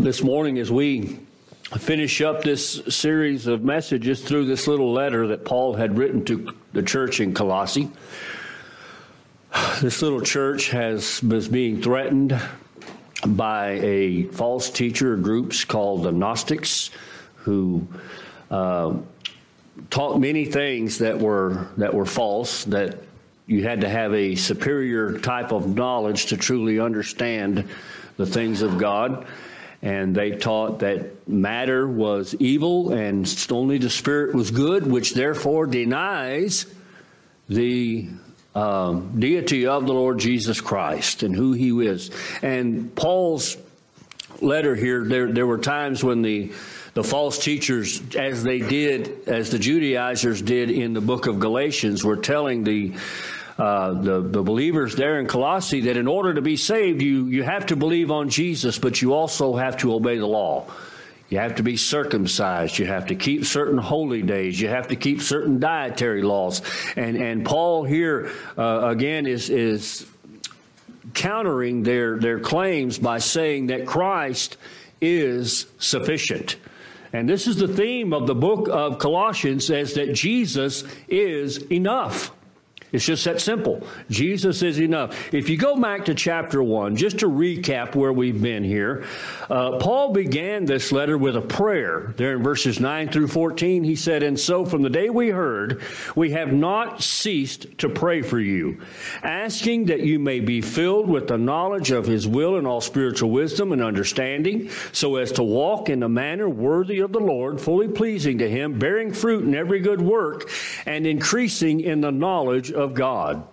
this morning as we finish up this series of messages through this little letter that Paul had written to the church in Colossae. This little church has was being threatened by a false teacher groups called the Gnostics, who uh, taught many things that were that were false. That you had to have a superior type of knowledge to truly understand the things of God and they taught that matter was evil and only the spirit was good, which therefore denies the um, deity of the Lord Jesus Christ and who he is. And Paul's letter here, there, there were times when the the false teachers, as they did, as the Judaizers did in the book of Galatians, were telling the uh, the, the believers there in Colossae that in order to be saved, you, you have to believe on Jesus, but you also have to obey the law. You have to be circumcised. You have to keep certain holy days. You have to keep certain dietary laws. And, and Paul here, uh, again, is, is countering their, their claims by saying that Christ is sufficient. And this is the theme of the book of Colossians says that Jesus is enough. It's just that simple. Jesus is enough. If you go back to chapter 1, just to recap where we've been here, uh, Paul began this letter with a prayer. There in verses 9 through 14, he said, And so from the day we heard, we have not ceased to pray for you, asking that you may be filled with the knowledge of his will and all spiritual wisdom and understanding, so as to walk in a manner worthy of the Lord, fully pleasing to him, bearing fruit in every good work, and increasing in the knowledge of God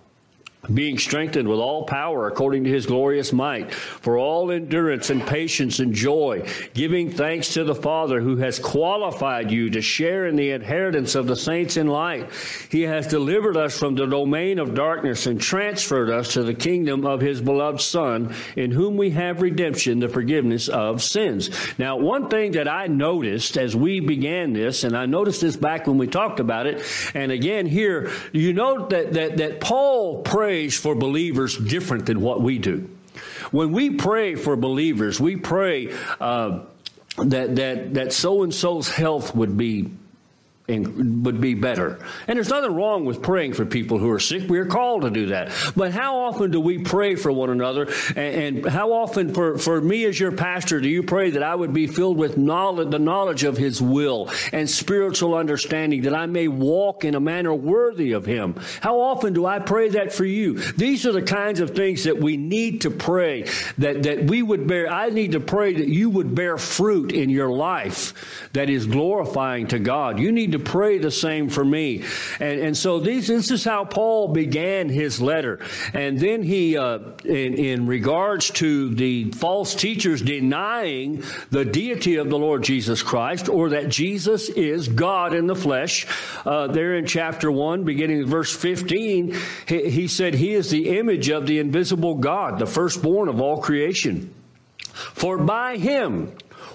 being strengthened with all power according to his glorious might, for all endurance and patience and joy, giving thanks to the Father who has qualified you to share in the inheritance of the saints in light. He has delivered us from the domain of darkness and transferred us to the kingdom of his beloved Son, in whom we have redemption, the forgiveness of sins. Now, one thing that I noticed as we began this, and I noticed this back when we talked about it, and again here, you note that, that, that Paul prayed prays for believers different than what we do. When we pray for believers, we pray uh, that that that so and so's health would be and would be better. And there's nothing wrong with praying for people who are sick. We are called to do that. But how often do we pray for one another? And, and, how often, for, for me as your pastor, do you pray that I would be filled with knowledge, the knowledge of His will and spiritual understanding, that I may walk in a manner worthy of Him? How often do I pray that for you? These are the kinds of things that we need to pray, that, that we would bear. I need to pray that you would bear fruit in your life that is glorifying to God. You need to pray the same for me. And, and so these, this is how Paul began his letter. And then he, uh, in, in regards to the false teachers denying the deity of the Lord Jesus Christ or that Jesus is God in the flesh, uh, there in chapter 1, beginning verse 15, he, he said, He is the image of the invisible God, the firstborn of all creation. For by him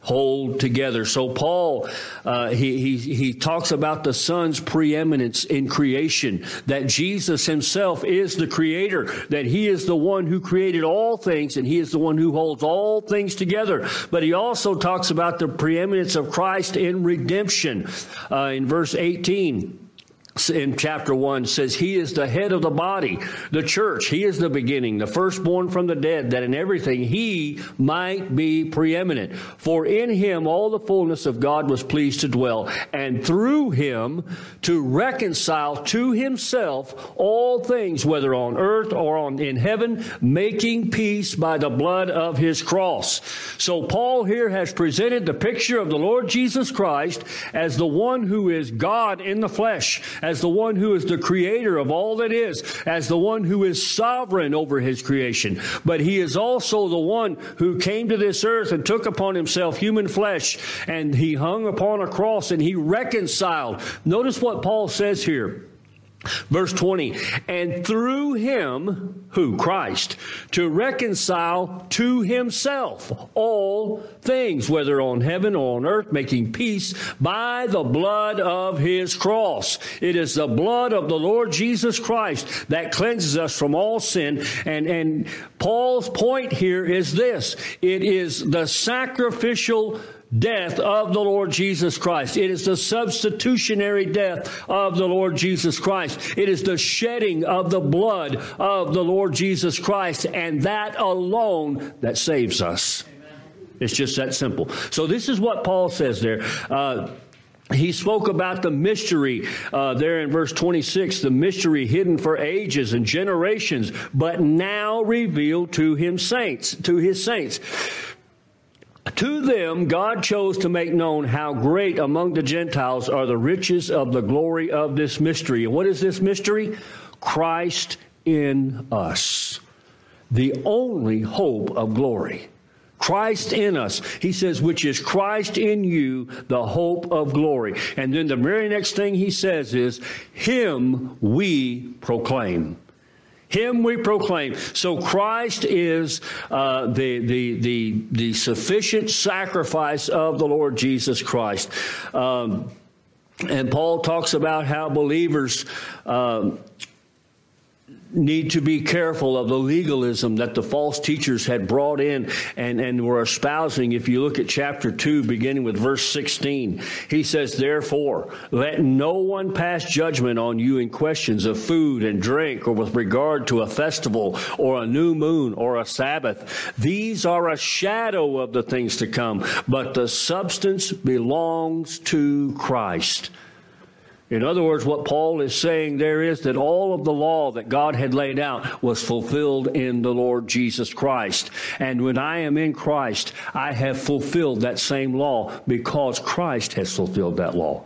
hold together. So Paul, uh, he, he, he talks about the Son's preeminence in creation, that Jesus himself is the creator, that he is the one who created all things and he is the one who holds all things together. But he also talks about the preeminence of Christ in redemption. Uh, in verse 18, in chapter 1 says he is the head of the body the church. He is the beginning the firstborn from the dead that in everything he might be preeminent. For in him all the fullness of god was pleased to dwell and through him to reconcile to himself all things whether on earth or on in heaven making peace by the blood of his cross. So paul here has presented the picture of the lord jesus christ as the one who is god in the flesh as the one who is the creator of all that is, as the one who is sovereign over his creation. But he is also the one who came to this earth and took upon himself human flesh and he hung upon a cross and he reconciled. Notice what Paul says here. Verse 20, and through him, who? Christ, to reconcile to himself all things, whether on heaven or on earth, making peace by the blood of his cross. It is the blood of the Lord Jesus Christ that cleanses us from all sin. And, and Paul's point here is this it is the sacrificial death of the Lord Jesus Christ. It is the substitutionary death of the Lord Jesus Christ. It is the shedding of the blood of the Lord Jesus Christ, and that alone that saves us. It's just that simple. So, this is what Paul says there. Uh, he spoke about the mystery uh, there in verse 26 the mystery hidden for ages and generations but now revealed to him saints to his saints to them, God chose to make known how great among the Gentiles are the riches of the glory of this mystery. And what is this mystery? Christ in us, the only hope of glory. Christ in us. He says, which is Christ in you, the hope of glory. And then the very next thing he says is, Him we proclaim. Him we proclaim. So Christ is uh, the, the, the, the sufficient sacrifice of the Lord Jesus Christ. Um, and Paul talks about how believers um, need to be careful of the legalism that the false teachers had brought in and, and were espousing. If you look at chapter 2, beginning with verse 16, he says, Therefore, let no one pass judgment on you in questions of food and drink, or with regard to a festival, or a new moon, or a Sabbath. These are a shadow of the things to come, but the substance belongs to Christ. In other words, what Paul is saying there is that all of the law that God had laid out was fulfilled in the Lord Jesus Christ. And when I am in Christ, I have fulfilled that same law because Christ has fulfilled that law.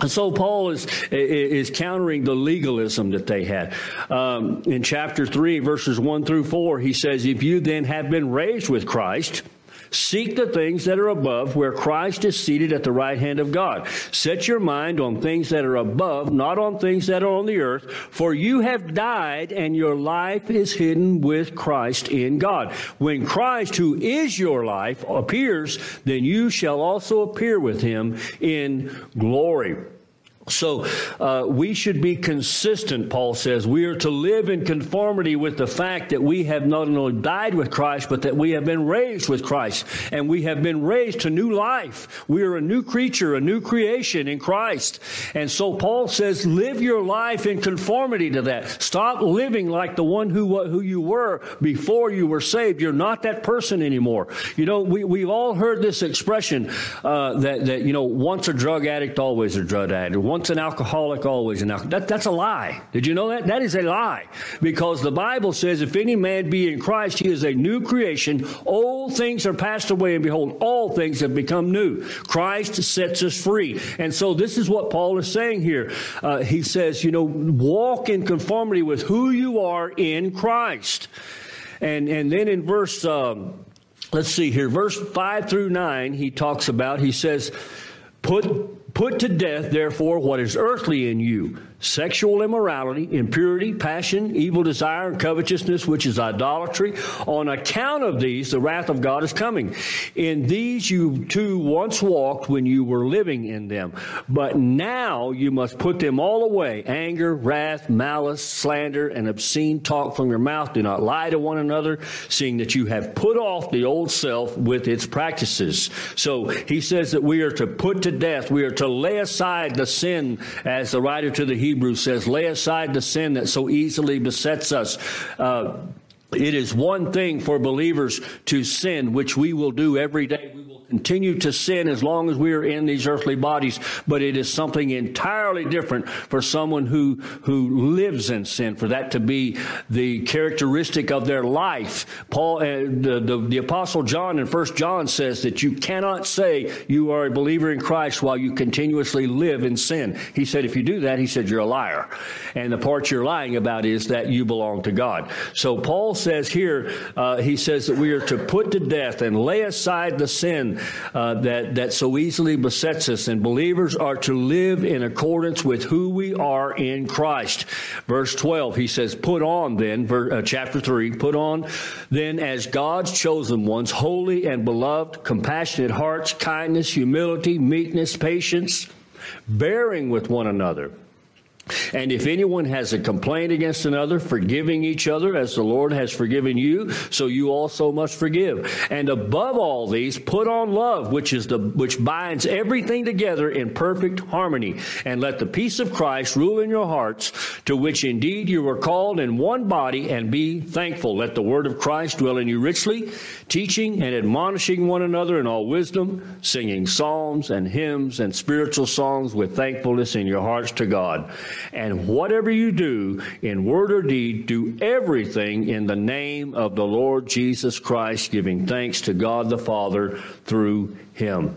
And so Paul is is countering the legalism that they had. Um, in chapter three, verses one through four, he says, "If you then have been raised with Christ." Seek the things that are above, where Christ is seated at the right hand of God. Set your mind on things that are above, not on things that are on the earth, for you have died, and your life is hidden with Christ in God. When Christ, who is your life, appears, then you shall also appear with him in glory. So uh, we should be consistent, Paul says. We are to live in conformity with the fact that we have not only died with Christ, but that we have been raised with Christ. And we have been raised to new life. We are a new creature, a new creation in Christ. And so Paul says, live your life in conformity to that. Stop living like the one who, who you were before you were saved. You're not that person anymore. You know, we, we've all heard this expression uh, that, that, you know, once a drug addict, always a drug addict. Once once an alcoholic, always an alcoholic. That, that's a lie. Did you know that? That is a lie. Because the Bible says, if any man be in Christ, he is a new creation. Old things are passed away, and behold, all things have become new. Christ sets us free. And so this is what Paul is saying here. Uh, he says, you know, walk in conformity with who you are in Christ. And, and then in verse, um, let's see here, verse 5 through 9, he talks about, he says, put Put to death, therefore, what is earthly in you sexual immorality, impurity, passion, evil desire, and covetousness, which is idolatry. On account of these, the wrath of God is coming. In these you too once walked when you were living in them. But now you must put them all away anger, wrath, malice, slander, and obscene talk from your mouth. Do not lie to one another, seeing that you have put off the old self with its practices. So he says that we are to put to death, we are to lay aside the sin, as the writer to the Hebrews says, lay aside the sin that so easily besets us. Uh, it is one thing for believers to sin, which we will do every day. We will continue to sin as long as we are in these earthly bodies, but it is something entirely different for someone who, who lives in sin, for that to be the characteristic of their life. Paul, uh, the, the, the apostle John in First John says that you cannot say you are a believer in Christ while you continuously live in sin. He said, if you do that, he said, you're a liar. And the part you're lying about is that you belong to God. So Paul says here, uh, he says that we are to put to death and lay aside the sin uh, that, that so easily besets us. And believers are to live in accordance with who we are in Christ. Verse 12, he says, Put on then, ver, uh, chapter 3, put on then as God's chosen ones, holy and beloved, compassionate hearts, kindness, humility, meekness, patience, bearing with one another and if anyone has a complaint against another, forgiving each other as the Lord has forgiven you, so you also must forgive. And above all these, put on love, which is the which binds everything together in perfect harmony. And let the peace of Christ rule in your hearts, to which indeed you were called in one body, and be thankful. Let the word of Christ dwell in you richly, teaching and admonishing one another in all wisdom, singing psalms and hymns and spiritual songs with thankfulness in your hearts to God. And whatever you do in word or deed, do everything in the name of the Lord Jesus Christ, giving thanks to God the Father through him.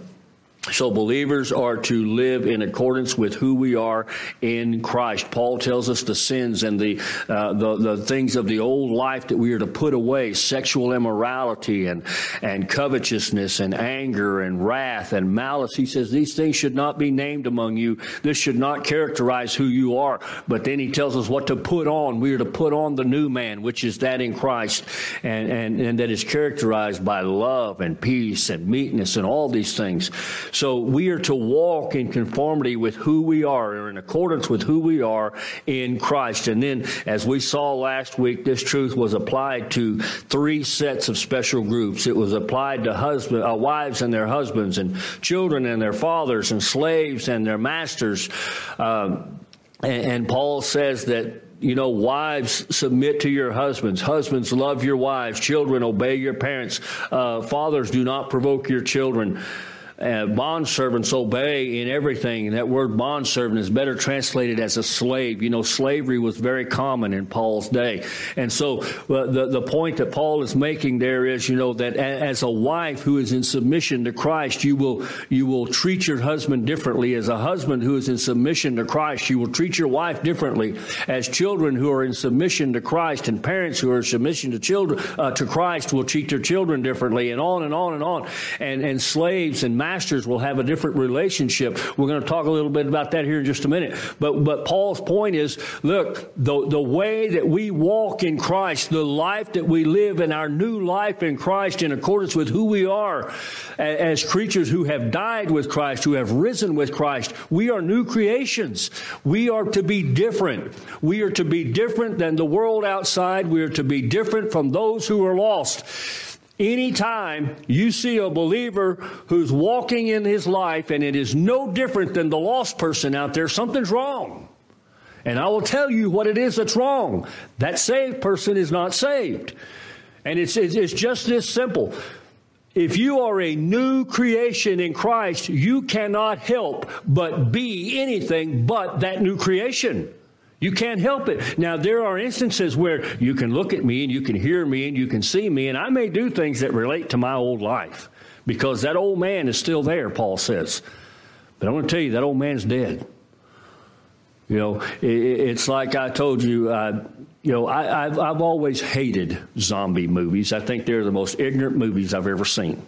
So believers are to live in accordance with who we are in Christ. Paul tells us the sins and the, uh, the, the things of the old life that we are to put away: sexual immorality and and covetousness and anger and wrath and malice. He says these things should not be named among you. This should not characterize who you are. But then he tells us what to put on. We are to put on the new man, which is that in Christ, and and and that is characterized by love and peace and meekness and all these things. So we are to walk in conformity with who we are, or in accordance with who we are in Christ. And then, as we saw last week, this truth was applied to three sets of special groups. It was applied to husband, uh, wives and their husbands, and children and their fathers, and slaves and their masters. Um, and, and Paul says that you know, wives, submit to your husbands. Husbands, love your wives. Children, obey your parents. Uh, fathers, do not provoke your children uh, bond servants obey in everything. And that word bond servant is better translated as a slave. You know, slavery was very common in Paul's day. And so uh, the, the point that Paul is making there is, you know, that as a wife who is in submission to Christ, you will, you will treat your husband differently. As a husband who is in submission to Christ, you will treat your wife differently. As children who are in submission to Christ and parents who are in submission to children, uh, to Christ will treat their children differently and on and on and on. And, and slaves and masters pastors will have a different relationship. We're going to talk a little bit about that here in just a minute. But, but Paul's point is look, the, the way that we walk in Christ, the life that we live in our new life in Christ in accordance with who we are as creatures who have died with Christ, who have risen with Christ, we are new creations. We are to be different. We are to be different than the world outside. We are to be different from those who are lost. Anytime you see a believer who's walking in his life and it is no different than the lost person out there, something's wrong. And I will tell you what it is that's wrong. That saved person is not saved. And it's, it's, just this simple. If you are a new creation in Christ, you cannot help but be anything but that new creation. You can't help it. Now, there are instances where you can look at me and you can hear me and you can see me, and I may do things that relate to my old life because that old man is still there, Paul says. But I want to tell you, that old man's dead. You know, it's like I told you, uh, you know, I, have I've always hated zombie movies. I think they're the most ignorant movies I've ever seen.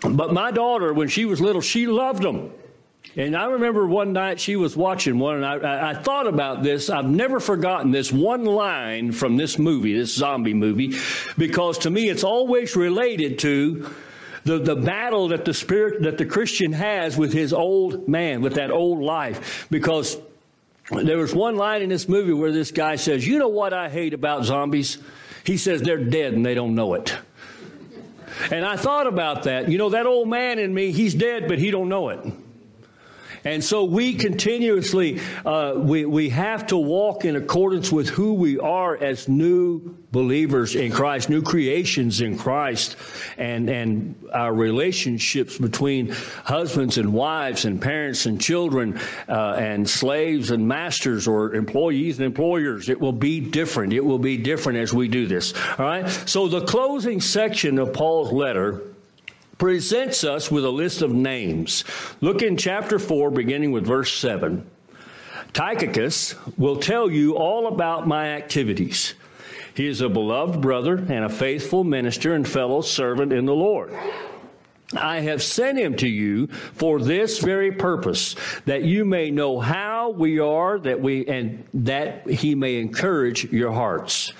But my daughter, when she was little, she loved them. And I remember one night she was watching one, and I, I, thought about this. I've never forgotten this one line from this movie, this zombie movie, because to me it's always related to the, the battle that the spirit, that the Christian has with his old man, with that old life. Because there was one line in this movie where this guy says, You know what I hate about zombies? He says they're dead and they don't know it. And I thought about that. You know, that old man in me, he's dead, but he don't know it. And so we continuously, uh, we, we have to walk in accordance with who we are as new believers in Christ, new creations in Christ, and, and our relationships between husbands and wives and parents and children uh, and slaves and masters or employees and employers. It will be different. It will be different as we do this. All right? So the closing section of Paul's letter presents us with a list of names. Look in chapter 4, beginning with verse 7. Tychicus will tell you all about my activities. He is a beloved brother and a faithful minister and fellow servant in the Lord. I have sent him to you for this very purpose, that you may know how we are, that we, and that he may encourage your hearts.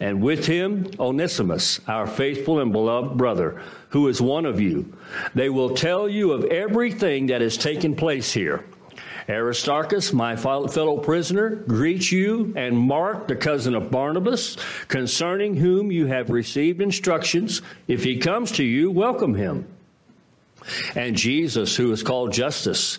And with him, Onesimus, our faithful and beloved brother, who is one of you. They will tell you of everything that has taken place here. Aristarchus, my fellow prisoner, greets you, and Mark, the cousin of Barnabas, concerning whom you have received instructions. If he comes to you, welcome him and Jesus, who is called Justus.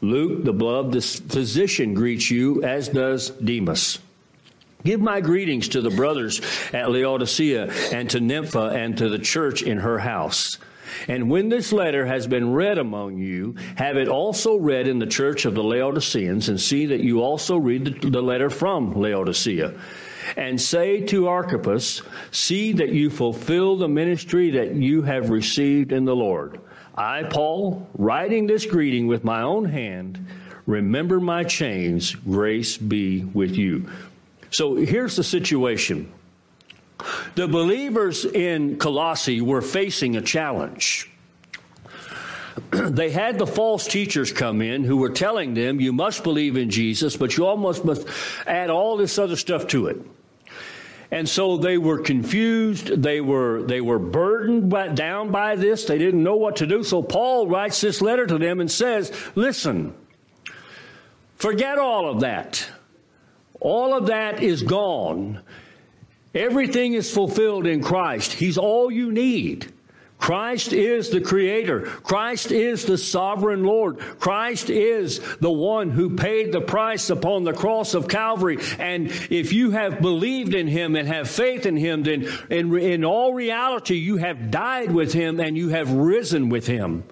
Luke, the beloved physician, greets you, as does Demas. Give my greetings to the brothers at Laodicea and to Nympha and to the church in her house. And when this letter has been read among you, have it also read in the church of the Laodiceans, and see that you also read the letter from Laodicea. And say to Archippus, See that you fulfill the ministry that you have received in the Lord. I, Paul, writing this greeting with my own hand, remember my chains, grace be with you. So here's the situation. The believers in Colossae were facing a challenge. they had the false teachers come in who were telling them, you must believe in Jesus, but you almost must add all this other stuff to it. And so they were confused. They were, they were burdened by, down by this. They didn't know what to do. So Paul writes this letter to them and says, listen, forget all of that. All of that is gone. Everything is fulfilled in Christ. He's all you need. Christ is the creator. Christ is the sovereign Lord. Christ is the one who paid the price upon the cross of Calvary. And if you have believed in him and have faith in him, then in, in all reality, you have died with him and you have risen with him.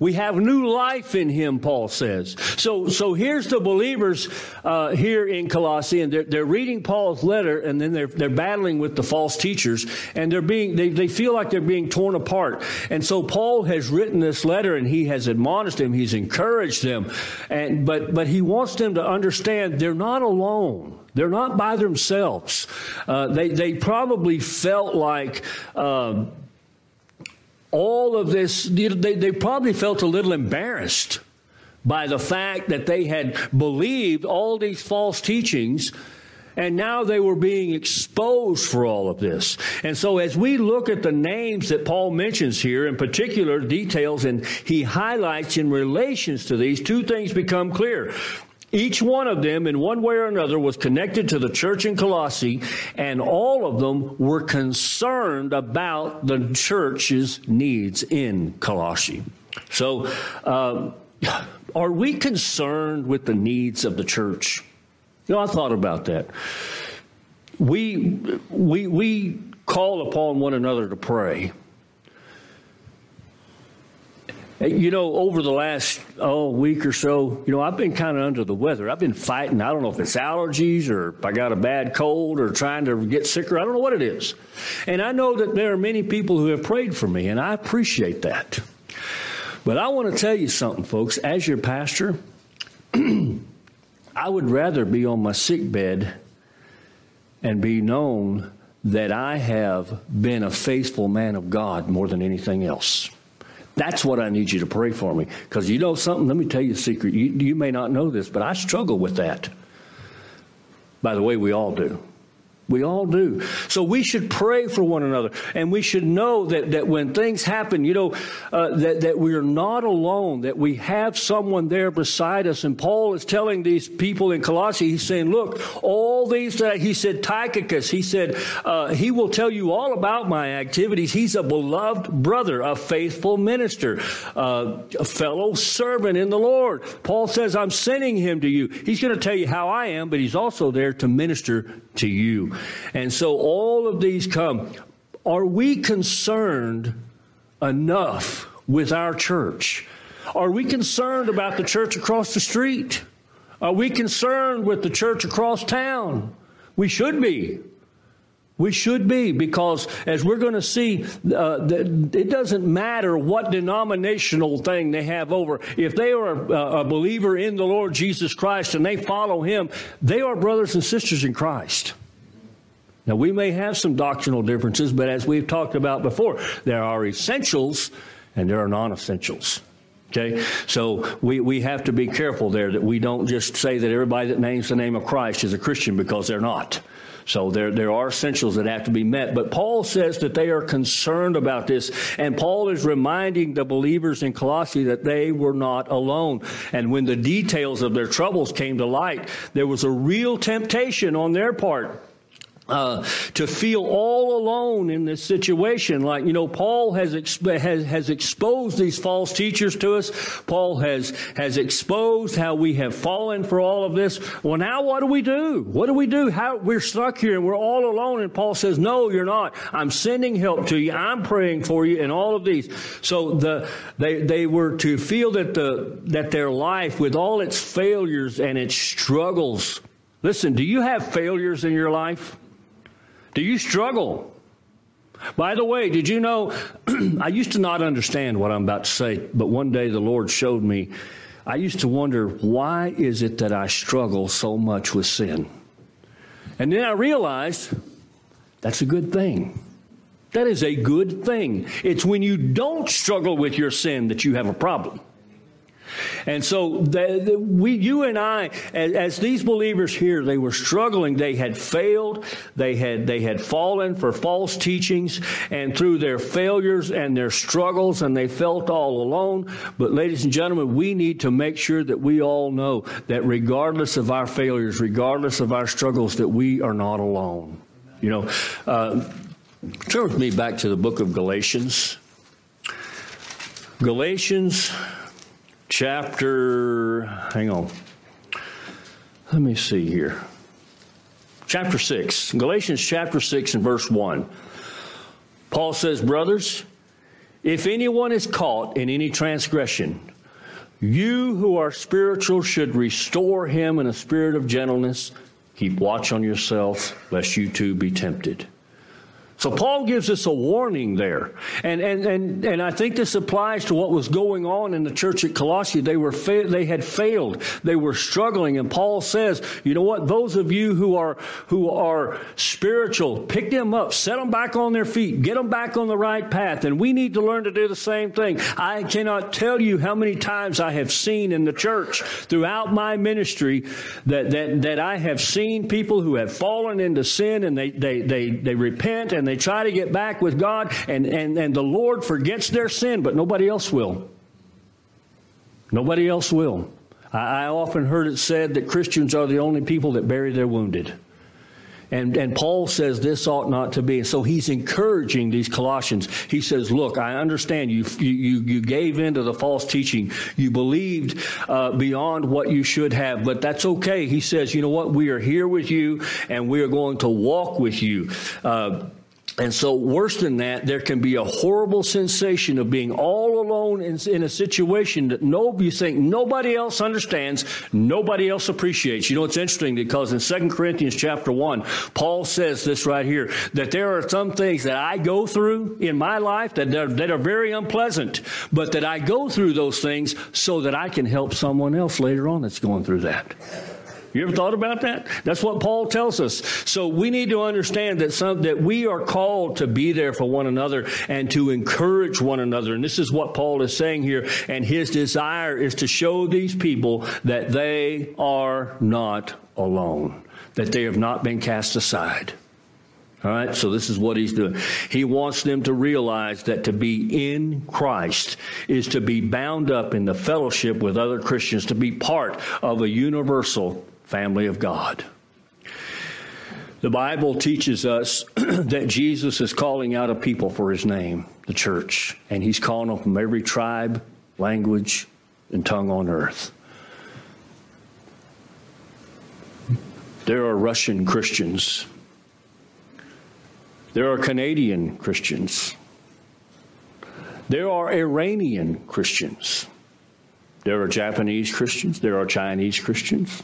We have new life in him, Paul says. So, so here's the believers uh, here in Colossae, and they're, they're reading Paul's letter, and then they're, they're battling with the false teachers, and they're being, they, they feel like they're being torn apart. And so Paul has written this letter, and he has admonished them, he's encouraged them, and, but, but he wants them to understand they're not alone. They're not by themselves. Uh, they, they probably felt like um, all of this, they, they probably felt a little embarrassed by the fact that they had believed all these false teachings and now they were being exposed for all of this. And so as we look at the names that Paul mentions here, in particular details, and he highlights in relations to these, two things become clear. Each one of them, in one way or another, was connected to the church in Colossae, and all of them were concerned about the church's needs in Colossae. So, uh, are we concerned with the needs of the church? You know, I thought about that. We, we, we call upon one another to pray. You know, over the last oh week or so, you know, I've been kind of under the weather. I've been fighting. I don't know if it's allergies or if I got a bad cold or trying to get sicker. I don't know what it is. And I know that there are many people who have prayed for me, and I appreciate that. But I want to tell you something, folks. As your pastor, I would rather be on my sick bed and be known that I have been a faithful man of God more than anything else. That's what I need you to pray for me. Because you know something? Let me tell you a secret. You, you may not know this, but I struggle with that. By the way, we all do. We all do. So we should pray for one another. And we should know that, that when things happen, you know, uh, that, that we are not alone, that we have someone there beside us. And Paul is telling these people in Colossae, he's saying, look, all these, that he said, Tychicus, he said, uh, he will tell you all about my activities. He's a beloved brother, a faithful minister, uh, a fellow servant in the Lord. Paul says, I'm sending him to you. He's going to tell you how I am, but he's also there to minister to you. And so all of these come. Are we concerned enough with our church? Are we concerned about the church across the street? Are we concerned with the church across town? We should be. We should be because, as we're going to see, uh, it doesn't matter what denominational thing they have over. If they are a, a believer in the Lord Jesus Christ and they follow Him, they are brothers and sisters in Christ. Now, we may have some doctrinal differences, but as we've talked about before, there are essentials and there are non essentials. Okay? So we, we have to be careful there that we don't just say that everybody that names the name of Christ is a Christian because they're not. So there, there are essentials that have to be met. But Paul says that they are concerned about this. And Paul is reminding the believers in Colossae that they were not alone. And when the details of their troubles came to light, there was a real temptation on their part uh, to feel all alone in this situation. Like, you know, Paul has, exp- has, has exposed these false teachers to us. Paul has, has exposed how we have fallen for all of this. Well, now what do we do? What do we do? How, we're stuck here and we're all alone. And Paul says, no, you're not. I'm sending help to you. I'm praying for you and all of these. So the, they, they were to feel that the, that their life with all its failures and its struggles, listen, do you have failures in your life? Do you struggle? By the way, did you know? I used to not understand what I'm about to say, but one day the Lord showed me. I used to wonder, why is it that I struggle so much with sin? And then I realized that's a good thing. That is a good thing. It's when you don't struggle with your sin that you have a problem. And so the, the, we, you and I, as, as, these believers here, they were struggling. They had failed. They had, they had fallen for false teachings and through their failures and their struggles and they felt all alone. But ladies and gentlemen, we need to make sure that we all know that regardless of our failures, regardless of our struggles, that we are not alone. You know, uh, turn with me back to the book of Galatians. Galatians chapter, hang on. Let me see here. Chapter 6, Galatians chapter 6 and verse 1. Paul says, Brothers, if anyone is caught in any transgression, you who are spiritual should restore him in a spirit of gentleness. Keep watch on yourself, lest you too be tempted. So Paul gives us a warning there. And, and, and, and I think this applies to what was going on in the church at Colossae. They were, fa- they had failed. They were struggling. And Paul says, you know what? Those of you who are, who are spiritual, pick them up, set them back on their feet, get them back on the right path. And we need to learn to do the same thing. I cannot tell you how many times I have seen in the church throughout my ministry that, that, that I have seen people who have fallen into sin and they, they, they, they repent and they try to get back with God, and, and, and the Lord forgets their sin, but nobody else will. Nobody else will. I, I often heard it said that Christians are the only people that bury their wounded. And, and Paul says this ought not to be. And so he's encouraging these Colossians. He says, look, I understand you, you, you gave in to the false teaching. You believed uh, beyond what you should have, but that's okay. He says, you know what? We are here with you and we are going to walk with you. Uh, and so, worse than that, there can be a horrible sensation of being all alone in, in, a situation that no, you think nobody else understands, nobody else appreciates. You know, it's interesting because in 2 Corinthians chapter 1, Paul says this right here that there are some things that I go through in my life that are, that are very unpleasant, but that I go through those things so that I can help someone else later on that's going through that. You ever thought about that? That's what Paul tells us. So we need to understand that some that we are called to be there for one another and to encourage one another. And this is what Paul is saying here. And his desire is to show these people that they are not alone, that they have not been cast aside. All right, so this is what he's doing. He wants them to realize that to be in Christ is to be bound up in the fellowship with other Christians, to be part of a universal family of God. The Bible teaches us that Jesus is calling out a people for his name, the church, and he's calling them from every tribe, language, and tongue on earth. There are Russian Christians there are Canadian Christians. There are Iranian Christians. There are Japanese Christians. There are Chinese Christians.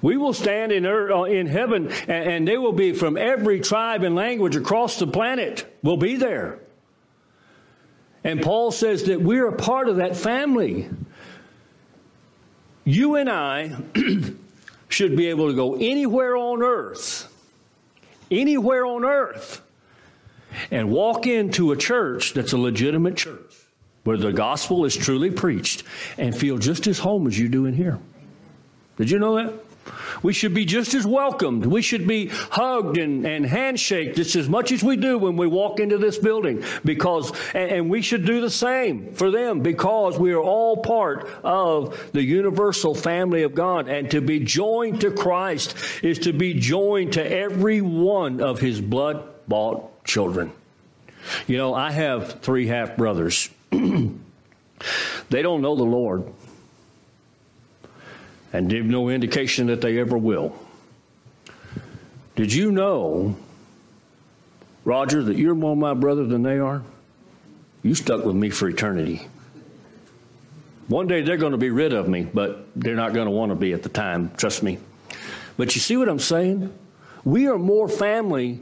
We will stand in, earth, uh, in heaven, and they will be from every tribe and language across the planet, will be there. And Paul says that we're a part of that family. You and I should be able to go anywhere on earth anywhere on earth and walk into a church that's a legitimate church where the gospel is truly preached and feel just as home as you do in here. Did you know that? We should be just as welcomed. We should be hugged and, and handshaked just as much as we do when we walk into this building because, and, and we should do the same for them because we are all part of the universal family of God. And to be joined to Christ is to be joined to every one of his blood bought children. You know, I have three half brothers. they don't know the Lord and give no indication that they ever will. Did you know, Roger, that you're more my brother than they are? You stuck with me for eternity. One day they're going to be rid of me, but they're not going to want to be at the time, trust me. But you see what I'm saying? We are more family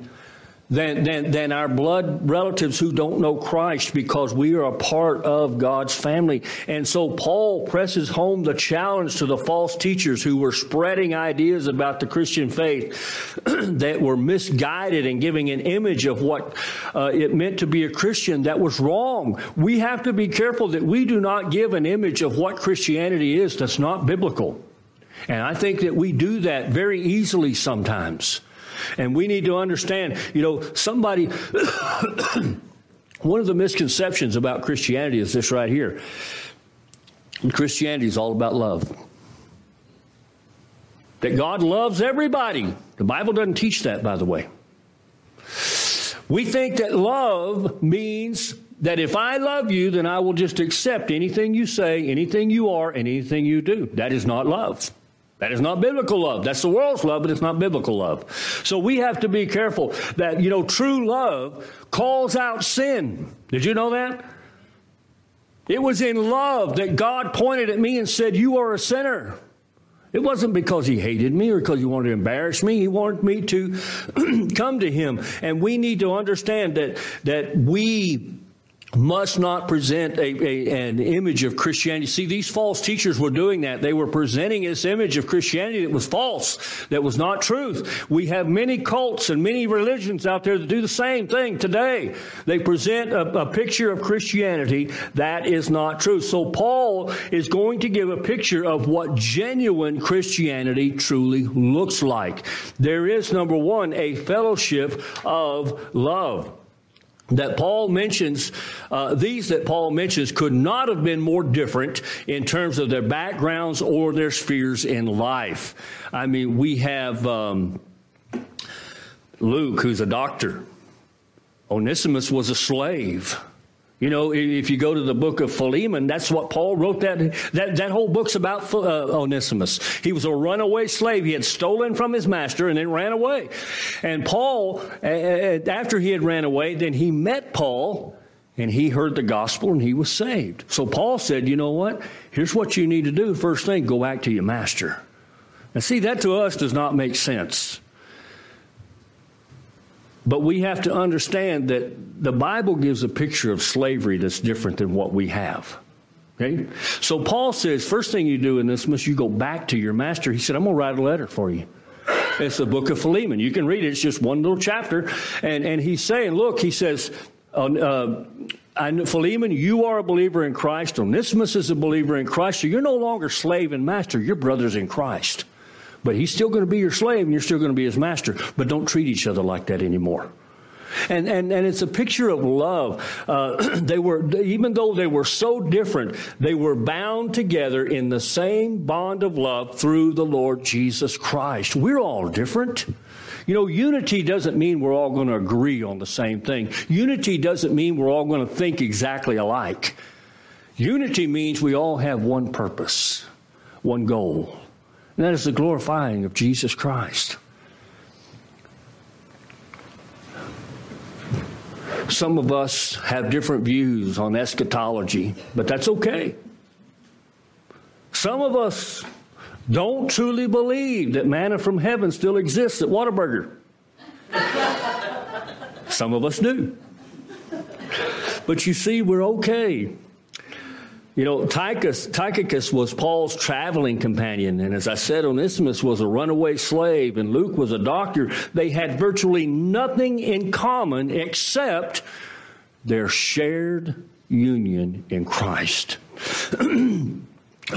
than, than, than our blood relatives who don't know Christ because we are a part of God's family. And so Paul presses home the challenge to the false teachers who were spreading ideas about the Christian faith that were misguided and giving an image of what uh, it meant to be a Christian that was wrong. We have to be careful that we do not give an image of what Christianity is that's not biblical. And I think that we do that very easily sometimes. And we need to understand, you know, somebody, one of the misconceptions about Christianity is this right here Christianity is all about love. That God loves everybody. The Bible doesn't teach that, by the way. We think that love means that if I love you, then I will just accept anything you say, anything you are, and anything you do. That is not love. That is not biblical love. That's the world's love, but it's not biblical love. So we have to be careful that, you know, true love calls out sin. Did you know that? It was in love that God pointed at me and said, You are a sinner. It wasn't because he hated me or because he wanted to embarrass me. He wanted me to come to him. And we need to understand that, that we must not present a, a, an image of Christianity. See, these false teachers were doing that. They were presenting this image of Christianity that was false, that was not truth. We have many cults and many religions out there that do the same thing today. They present a, a picture of Christianity that is not true. So Paul is going to give a picture of what genuine Christianity truly looks like. There is, number one, a fellowship of love that Paul mentions, uh, these that Paul mentions could not have been more different in terms of their backgrounds or their spheres in life. I mean, we have um, Luke, who's a doctor. Onesimus was a slave. You know, if you go to the book of Philemon, that's what Paul wrote. That that, that whole book's about uh, Onesimus. He was a runaway slave. He had stolen from his master and then ran away. And Paul, after he had ran away, then he met Paul and he heard the gospel and he was saved. So Paul said, "You know what? Here's what you need to do. First thing, go back to your master." And see, that to us does not make sense. But we have to understand that the Bible gives a picture of slavery that's different than what we have. Okay? So Paul says, first thing you do in this must you go back to your master. He said, I'm going to write a letter for you. It's the book of Philemon. You can read it. It's just one little chapter. And, and he's saying, look, he says, uh, uh, Philemon, you are a believer in Christ. Onesimus is a believer in Christ. So you're no longer slave and master. You're brothers in Christ. But he's still going to be your slave and you're still going to be his master. But don't treat each other like that anymore. And, and, and it's a picture of love. Uh, they were, even though they were so different, they were bound together in the same bond of love through the Lord Jesus Christ. We're all different. You know, unity doesn't mean we're all going to agree on the same thing. Unity doesn't mean we're all going to think exactly alike. Unity means we all have one purpose, one goal, and that is the glorifying of Jesus Christ. Some of us have different views on eschatology, but that's okay. Some of us don't truly believe that manna from heaven still exists at Whataburger. Some of us do. But you see, we're okay. You know, Tychus, Tychicus was Paul's traveling companion, and as I said, Onesimus was a runaway slave, and Luke was a doctor. They had virtually nothing in common except their shared union in Christ.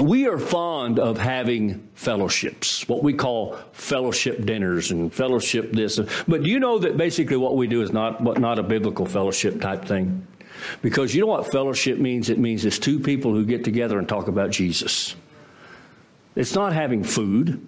we are fond of having fellowships, what we call fellowship dinners and fellowship this. But do you know that basically what we do is not, not a biblical fellowship type thing? Because you know what fellowship means? It means it's two people who get together and talk about Jesus. It's not having food.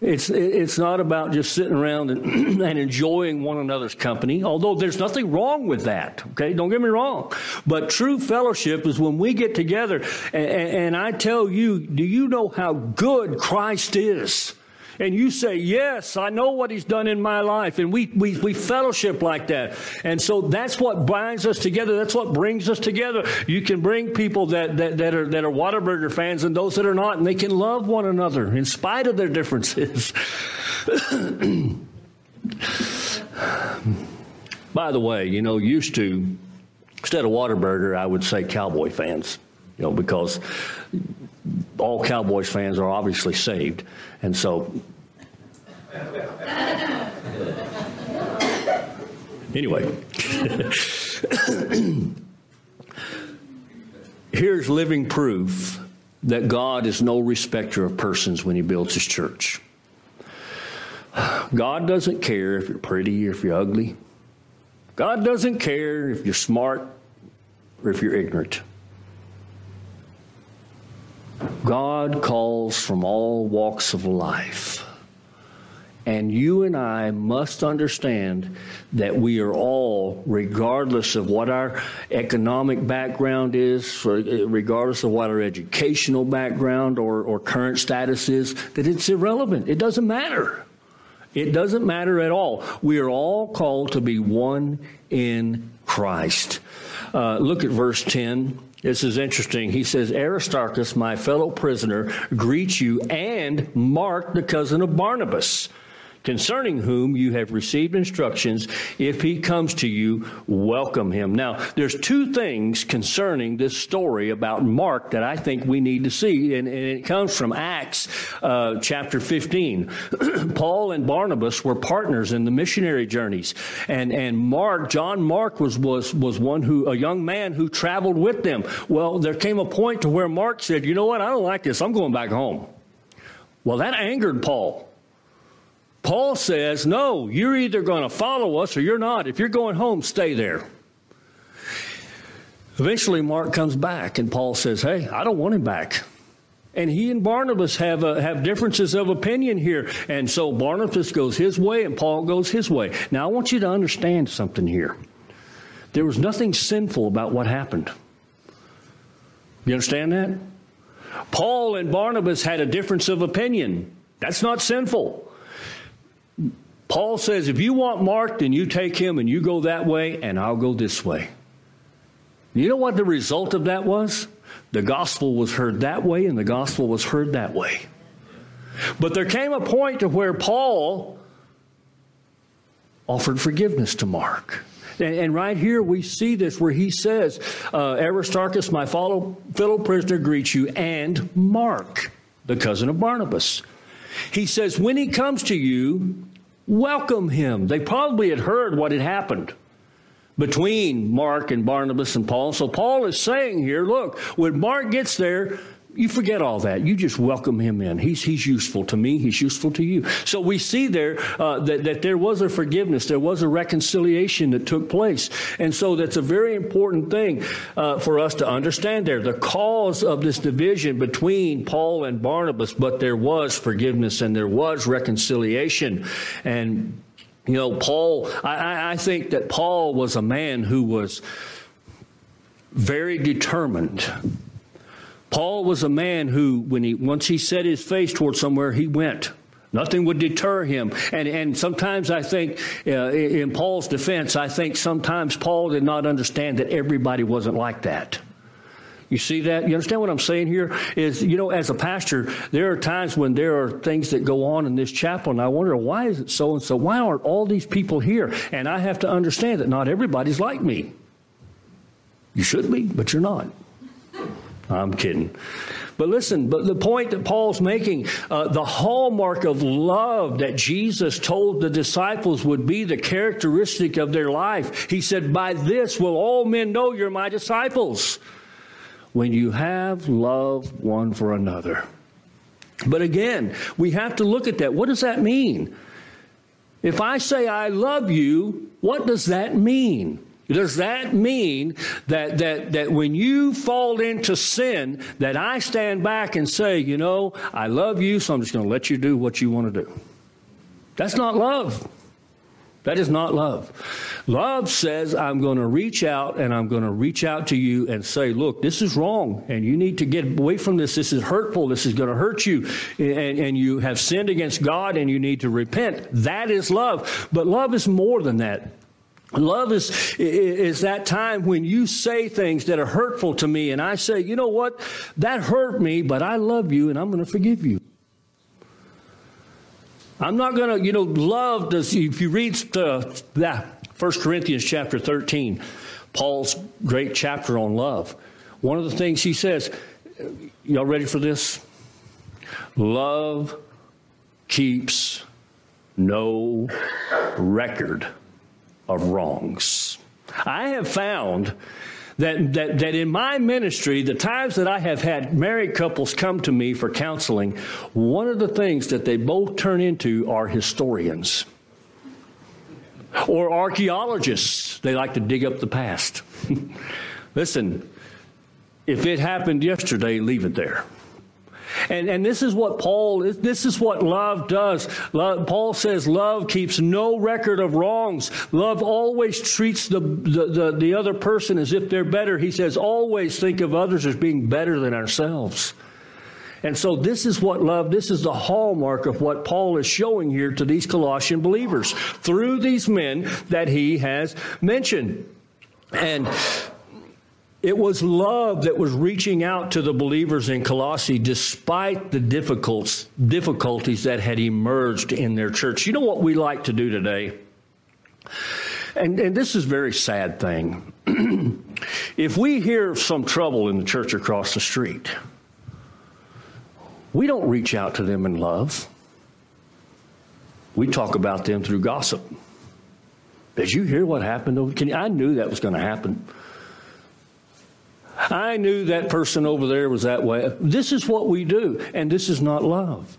It's, it's not about just sitting around and, and, enjoying one another's company, although there's nothing wrong with that, okay? Don't get me wrong. But true fellowship is when we get together and, and I tell you, do you know how good Christ is? And you say, Yes, I know what he's done in my life. And we, we, we fellowship like that. And so that's what binds us together. That's what brings us together. You can bring people that, that, that, are, that are Whataburger fans and those that are not, and they can love one another in spite of their differences. By the way, you know, used to, instead of Whataburger, I would say Cowboy fans, you know, because all Cowboys fans are obviously saved. And so, anyway, here's living proof that God is no respecter of persons when He builds His church. God doesn't care if you're pretty or if you're ugly. God doesn't care if you're smart or if you're ignorant. God calls from all walks of life. And you and I must understand that we are all, regardless of what our economic background is, regardless of what our educational background or, or current status is, that it's irrelevant. It doesn't matter. It doesn't matter at all. We are all called to be one in Christ. Uh, look at verse 10. This is interesting. He says, Aristarchus, my fellow prisoner, greets you, and Mark, the cousin of Barnabas concerning whom you have received instructions. If he comes to you, welcome him. Now, there's two things concerning this story about Mark that I think we need to see, and, and it comes from Acts uh, chapter 15. Paul and Barnabas were partners in the missionary journeys, and and Mark, John Mark, was was was one who a young man who traveled with them. Well, there came a point to where Mark said, "You know what? I don't like this. I'm going back home." Well, that angered Paul. Paul says, no, you're either going to follow us or you're not. If you're going home, stay there. Eventually, Mark comes back, and Paul says, hey, I don't want him back. And he and Barnabas have, uh, have differences of opinion here. And so Barnabas goes his way, and Paul goes his way. Now, I want you to understand something here. There was nothing sinful about what happened. You understand that? Paul and Barnabas had a difference of opinion. That's not sinful. Paul says, if you want Mark, then you take him and you go that way, and I'll go this way. You know what the result of that was? The gospel was heard that way, and the gospel was heard that way. But there came a point to where Paul offered forgiveness to Mark. And, and, right here we see this where he says, uh, Aristarchus, my fellow, fellow prisoner, greets you, and Mark, the cousin of Barnabas. He says, when he comes to you, welcome him. They probably had heard what had happened between Mark and Barnabas and Paul. So Paul is saying here, look, when Mark gets there, you forget all that. You just welcome him in. He's, he's useful to me. He's useful to you. So we see there uh, that, that there was a forgiveness. There was a reconciliation that took place. And so that's a very important thing uh, for us to understand there. The cause of this division between Paul and Barnabas, but there was forgiveness and there was reconciliation. And, you know, Paul, I, I think that Paul was a man who was very determined Paul was a man who, when he once he set his face towards somewhere, he went. Nothing would deter him. And, and sometimes I think, uh, in Paul's defense, I think sometimes Paul did not understand that everybody wasn't like that. You see that? You understand what I'm saying here? Is, you know, as a pastor, there are times when there are things that go on in this chapel, and I wonder, why is it so and so? Why aren't all these people here? And I have to understand that not everybody's like me. You should be, but you're not. I'm kidding. But listen, but the point that Paul's making, uh, the hallmark of love that Jesus told the disciples would be the characteristic of their life. He said, By this will all men know you're my disciples, when you have love one for another. But again, we have to look at that. What does that mean? If I say I love you, what does that mean? Does that mean that, that, that when you fall into sin, that I stand back and say, you know, I love you, so I'm just going to let you do what you want to do? That's not love. That is not love. Love says, I'm going to reach out and I'm going to reach out to you and say, look, this is wrong and you need to get away from this. This is hurtful. This is going to hurt you. And, and you have sinned against God and you need to repent. That is love. But love is more than that. Love is, is that time when you say things that are hurtful to me, and I say, you know what? That hurt me, but I love you, and I'm going to forgive you. I'm not going to, you know, love does, if you read the, that, 1 Corinthians chapter 13, Paul's great chapter on love, one of the things he says, y'all ready for this? Love keeps no record of wrongs. I have found that, that, that in my ministry, the times that I have had married couples come to me for counseling, one of the things that they both turn into are historians or archaeologists. They like to dig up the past. Listen, if it happened yesterday, leave it there. And, and this is what Paul, this is what love does. Love, Paul says love keeps no record of wrongs. Love always treats the, the, the, the other person as if they're better. He says always think of others as being better than ourselves. And so this is what love, this is the hallmark of what Paul is showing here to these Colossian believers through these men that he has mentioned. And it was love that was reaching out to the believers in Colossae despite the difficulties that had emerged in their church. You know what we like to do today? And, and this is a very sad thing. if we hear some trouble in the church across the street, we don't reach out to them in love. We talk about them through gossip. Did you hear what happened? Can, I knew that was going to happen. I knew that person over there was that way. This is what we do, and this is not love.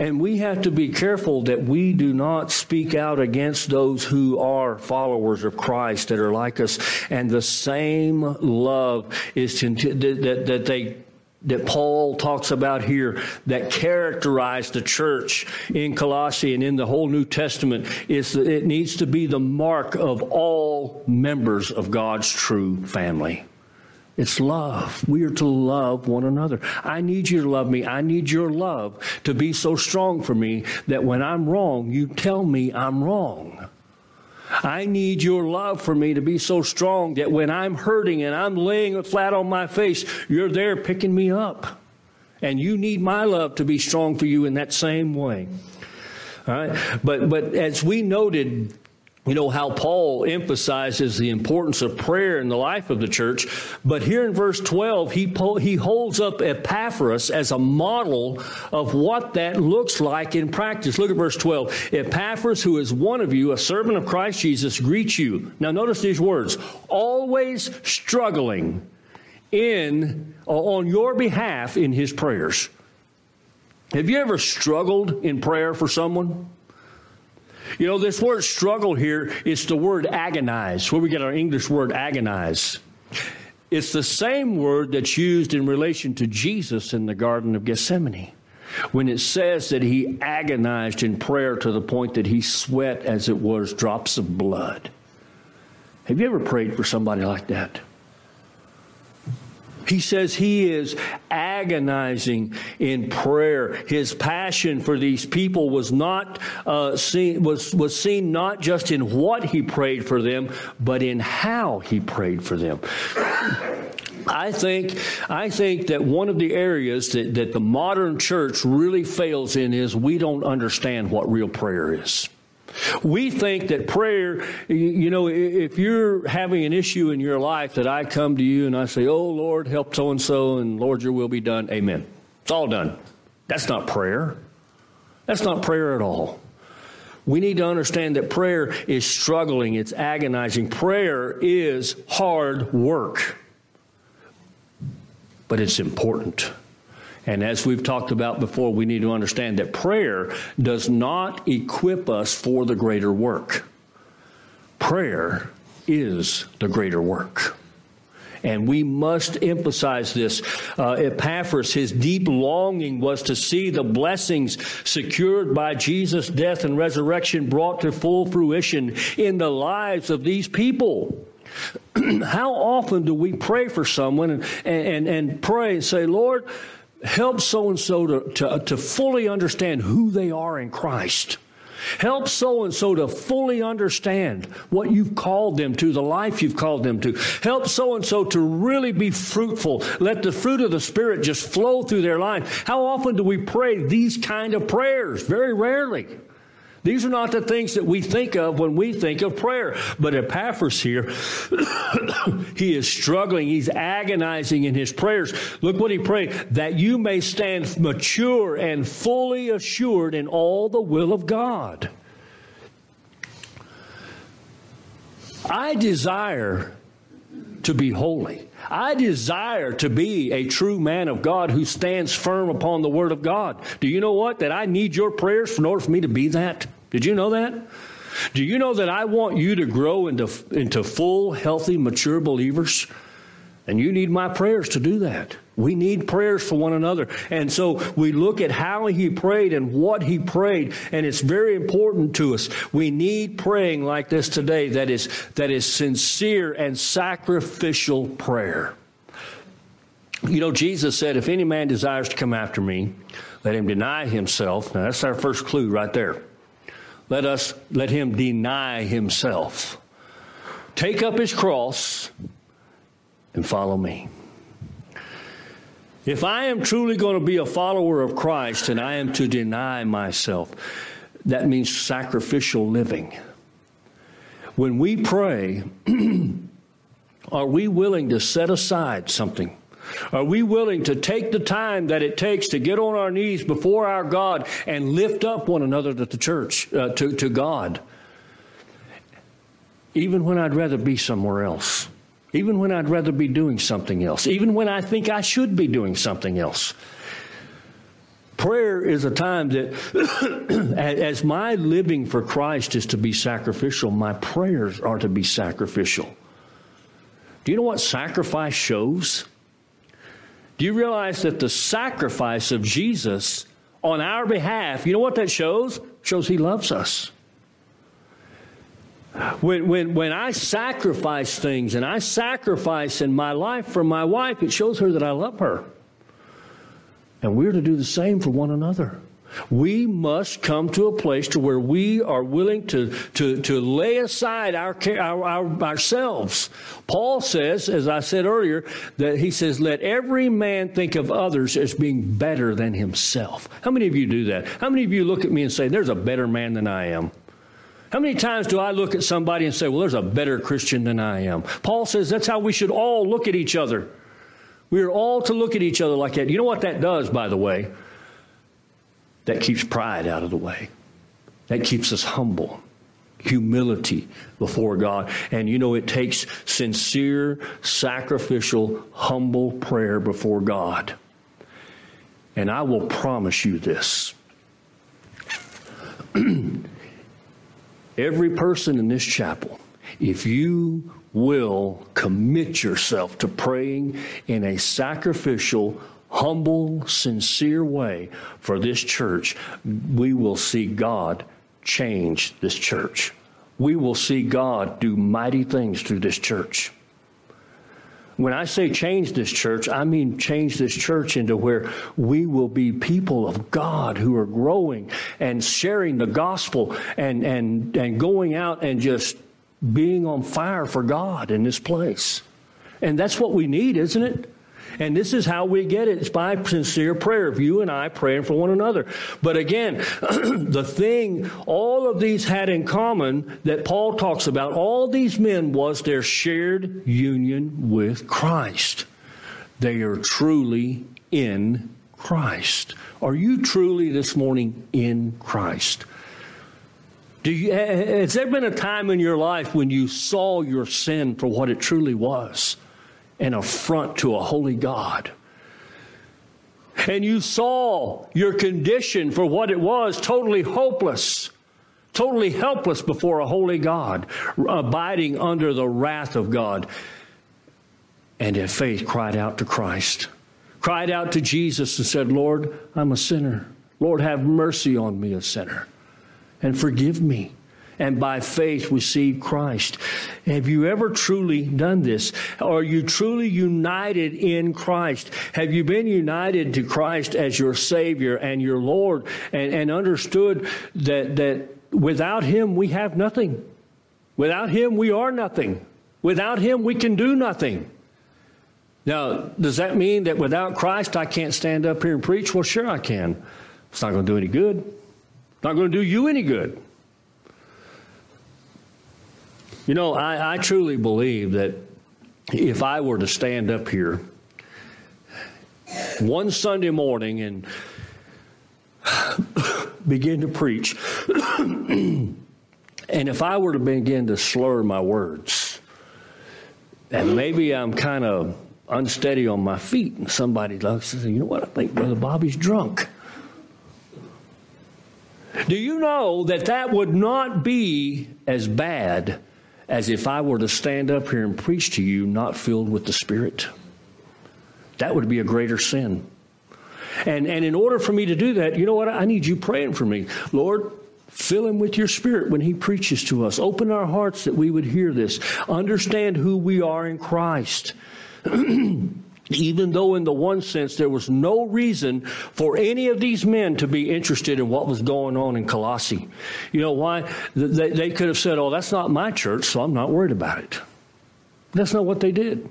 And we have to be careful that we do not speak out against those who are followers of Christ that are like us. And the same love is to, that, that they that Paul talks about here that characterize the church in Colossae and in the whole New Testament is that it needs to be the mark of all members of God's true family. It's love. We are to love one another. I need you to love me. I need your love to be so strong for me that when I'm wrong, you tell me I'm wrong. I need your love for me to be so strong that when I'm hurting and I'm laying flat on my face, you're there picking me up. And you need my love to be strong for you in that same way. All right? But, but as we noted you know how Paul emphasizes the importance of prayer in the life of the church, but here in verse 12, he, he holds up Epaphras as a model of what that looks like in practice. Look at verse 12. Epaphras, who is one of you, a servant of Christ Jesus, greets you. Now notice these words always struggling in uh, on your behalf in his prayers. Have you ever struggled in prayer for someone? You know, this word struggle here is the word agonize, where we get our English word agonize. It's the same word that's used in relation to Jesus in the Garden of Gethsemane when it says that he agonized in prayer to the point that he sweat as it was drops of blood. Have you ever prayed for somebody like that? He says he is agonizing in prayer. His passion for these people was not uh, seen was was seen not just in what he prayed for them, but in how he prayed for them. I think I think that one of the areas that, that the modern church really fails in is we don't understand what real prayer is. We think that prayer, you know, if you're having an issue in your life, that I come to you and I say, Oh Lord, help so and so, and Lord, your will be done. Amen. It's all done. That's not prayer. That's not prayer at all. We need to understand that prayer is struggling, it's agonizing. Prayer is hard work, but it's important. And as we've talked about before, we need to understand that prayer does not equip us for the greater work. Prayer is the greater work. And we must emphasize this. Uh, Epaphras, his deep longing was to see the blessings secured by Jesus' death and resurrection brought to full fruition in the lives of these people. How often do we pray for someone and, and, and pray and say, Lord, help so and so to fully understand who they are in Christ. Help so and so to fully understand what you've called them to, the life you've called them to. Help so and so to really be fruitful. Let the fruit of the Spirit just flow through their life. How often do we pray these kind of prayers? Very rarely. These are not the things that we think of when we think of prayer. But Epaphras here, he is struggling. He's agonizing in his prayers. Look what he prayed that you may stand mature and fully assured in all the will of God. I desire to be holy. I desire to be a true man of God who stands firm upon the word of God. Do you know what? That I need your prayers in order for me to be that. Did you know that? Do you know that I want you to grow into, into full, healthy, mature believers? And you need my prayers to do that. We need prayers for one another. And so we look at how he prayed and what he prayed, and it's very important to us. We need praying like this today that is, that is sincere and sacrificial prayer. You know, Jesus said, If any man desires to come after me, let him deny himself. Now, that's our first clue right there. Let us let him deny himself. Take up his cross and follow me. If I am truly going to be a follower of Christ and I am to deny myself, that means sacrificial living. When we pray, are we willing to set aside something? Are we willing to take the time that it takes to get on our knees before our God and lift up one another to the church, uh, to, to God? Even when I'd rather be somewhere else. Even when I'd rather be doing something else. Even when I think I should be doing something else. Prayer is a time that, as my living for Christ is to be sacrificial, my prayers are to be sacrificial. Do you know what sacrifice shows? Do you realize that the sacrifice of Jesus on our behalf, you know what that shows? shows he loves us. When, when, when I sacrifice things and I sacrifice in my life for my wife, it shows her that I love her. And we're to do the same for one another. We must come to a place to where we are willing to, to, to lay aside our, our, our, ourselves. Paul says, as I said earlier, that he says, let every man think of others as being better than himself. How many of you do that? How many of you look at me and say, there's a better man than I am? How many times do I look at somebody and say, well, there's a better Christian than I am? Paul says that's how we should all look at each other. We are all to look at each other like that. You know what that does, by the way? That keeps pride out of the way. That keeps us humble. humility before God. And you know, it takes sincere, sacrificial, humble prayer before God. And I will promise you this every person in this chapel, if you will commit yourself to praying in a sacrificial, humble, sincere way for this church, we will see God change this church. We will see God do mighty things through this church. When I say change this church, I mean change this church into where we will be people of God who are growing and sharing the gospel and, and, and going out and just being on fire for God in this place. And that's what we need, isn't it? And this is how we get it. It's by sincere prayer of you and I praying for one another. But again, the thing all of these had in common that Paul talks about, all these men was their shared union with Christ. They are truly in Christ. Are you truly this morning in Christ? Do you, has there been a time in your life when you saw your sin for what it truly was? An affront to a holy God. And you saw your condition for what it was totally hopeless, totally helpless before a holy God, abiding under the wrath of God. And in faith cried out to Christ, cried out to Jesus and said, Lord, I'm a sinner. Lord, have mercy on me, a sinner, and forgive me and by faith receive Christ. Have you ever truly done this? Are you truly united in Christ? Have you been united to Christ as your Savior and your Lord and, and understood that, that without Him we have nothing? Without Him we are nothing. Without Him we can do nothing. Now, does that mean that without Christ I can't stand up here and preach? Well, sure I can. It's not going to do any good. Not going to do you any good. You know, I, I truly believe that if I were to stand up here one Sunday morning and begin to preach, and if I were to begin to slur my words, and maybe I'm kind of unsteady on my feet, and somebody looks and says, You know what? I think Brother Bobby's drunk. Do you know that that would not be as bad as if I were to stand up here and preach to you not filled with the Spirit. That would be a greater sin. And, and in order for me to do that, you know what? I need you praying for me. Lord, fill him with your spirit when he preaches to us. Open our hearts that we would hear this. Understand who we are in Christ. even though in the one sense there was no reason for any of these men to be interested in what was going on in Colossae. You know why? They, they could have said, oh, that's not my church, so I'm not worried about it. That's not what they did.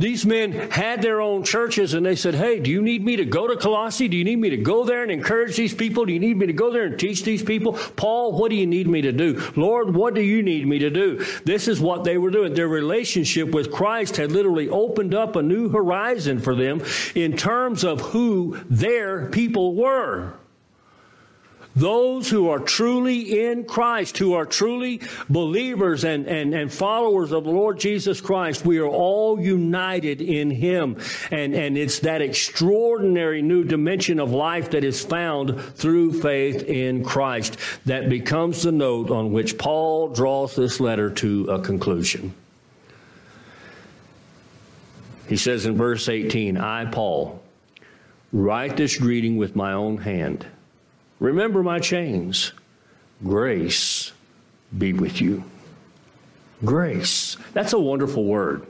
These men had their own churches and they said, Hey, do you need me to go to Colossae? Do you need me to go there and encourage these people? Do you need me to go there and teach these people? Paul, what do you need me to do? Lord, what do you need me to do? This is what they were doing. Their relationship with Christ had literally opened up a new horizon for them in terms of who their people were. Those who are truly in Christ, who are truly believers and, and, and followers of the Lord Jesus Christ, we are all united in Him. And, and it's that extraordinary new dimension of life that is found through faith in Christ that becomes the note on which Paul draws this letter to a conclusion. He says in verse 18, I, Paul, write this greeting with my own hand. Remember my chains. Grace be with you. Grace. That's a wonderful word.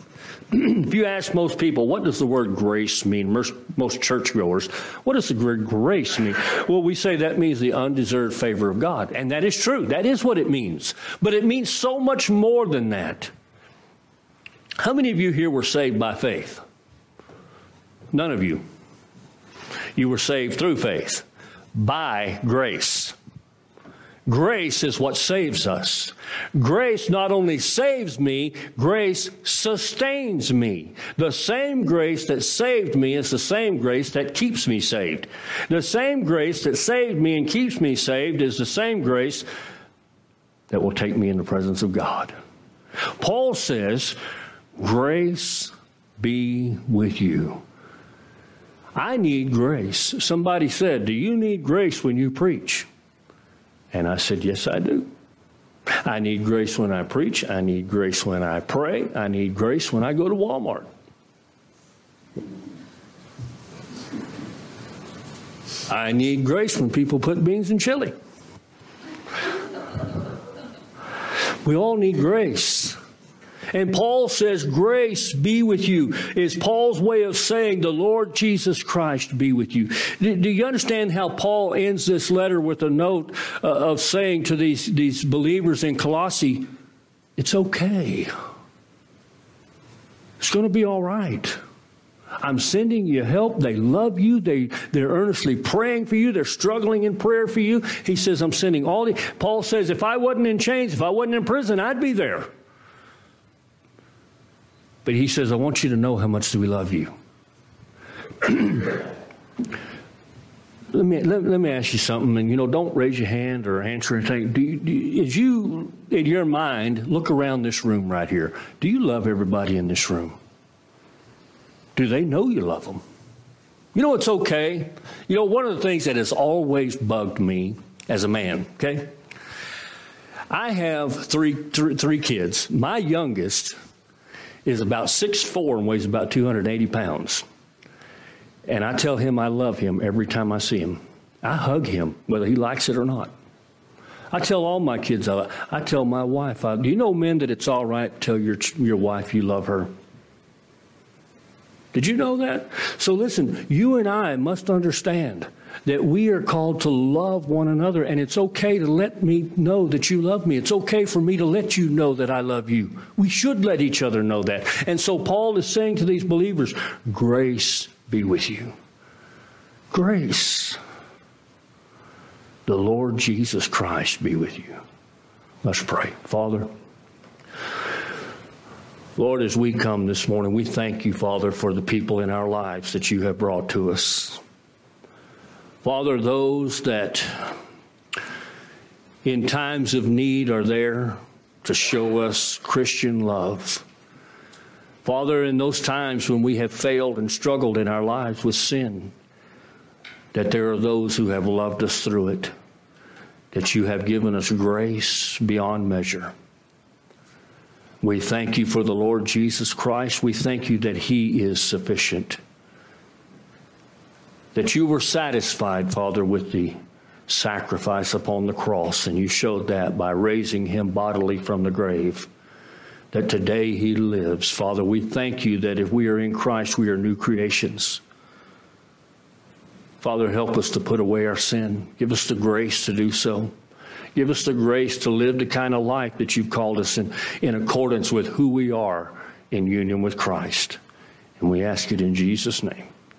if you ask most people, what does the word grace mean? Most, churchgoers, what does the word grace mean? Well, we say that means the undeserved favor of God. And that is true. That is what it means. But it means so much more than that. How many of you here were saved by faith? None of you. You were saved through faith by grace. Grace is what saves us. Grace not only saves me, grace sustains me. The same grace that saved me is the same grace that keeps me saved. The same grace that saved me and keeps me saved is the same grace that will take me in the presence of God. Paul says, Grace be with you. I need grace. Somebody said, Do you need grace when you preach? And I said, Yes, I do. I need grace when I preach. I need grace when I pray. I need grace when I go to Walmart. I need grace when people put beans in chili. We all need grace. And Paul says, Grace be with you, is Paul's way of saying, The Lord Jesus Christ be with you. Do, you understand how Paul ends this letter with a note uh, of saying to these, these believers in Colossae, It's okay. It's going to be all right. I'm sending you help. They love you. They, they're earnestly praying for you. They're struggling in prayer for you. He says, I'm sending all the. Paul says, if I wasn't in chains, if I wasn't in prison, I'd be there. But he says, I want you to know how much do we love you. let me let, let, me ask you something, and you know, don't raise your hand or answer anything. Do you, do as you in your mind look around this room right here, do you love everybody in this room? Do they know you love them? You know, it's okay. You know, one of the things that has always bugged me as a man. Okay, I have three three, three kids. My youngest is about 6'4 and weighs about 280 pounds. And I tell him I love him every time I see him. I hug him, whether he likes it or not. I tell all my kids, I, I tell my wife, I, do you know, men, that it's all right to tell your, your wife you love her? Did you know that? So listen, you and I must understand that we are called to love one another, and it's okay to let me know that you love me. It's okay for me to let you know that I love you. We should let each other know that. And so Paul is saying to these believers, Grace be with you. Grace. The Lord Jesus Christ be with you. Let's pray. Father, Lord, as we come this morning, we thank you, Father, for the people in our lives that you have brought to us. Father, those that in times of need are there to show us Christian love. Father, in those times when we have failed and struggled in our lives with sin, that there are those who have loved us through it, that you have given us grace beyond measure. We thank you for the Lord Jesus Christ. We thank you that He is sufficient that you were satisfied, Father, with the sacrifice upon the cross, and you showed that by raising him bodily from the grave. That today he lives. Father, we thank you that if we are in Christ, we are new creations. Father, help us to put away our sin. Give us the grace to do so. Give us the grace to live the kind of life that you've called us in, in accordance with who we are in union with Christ. And we ask it in Jesus' name.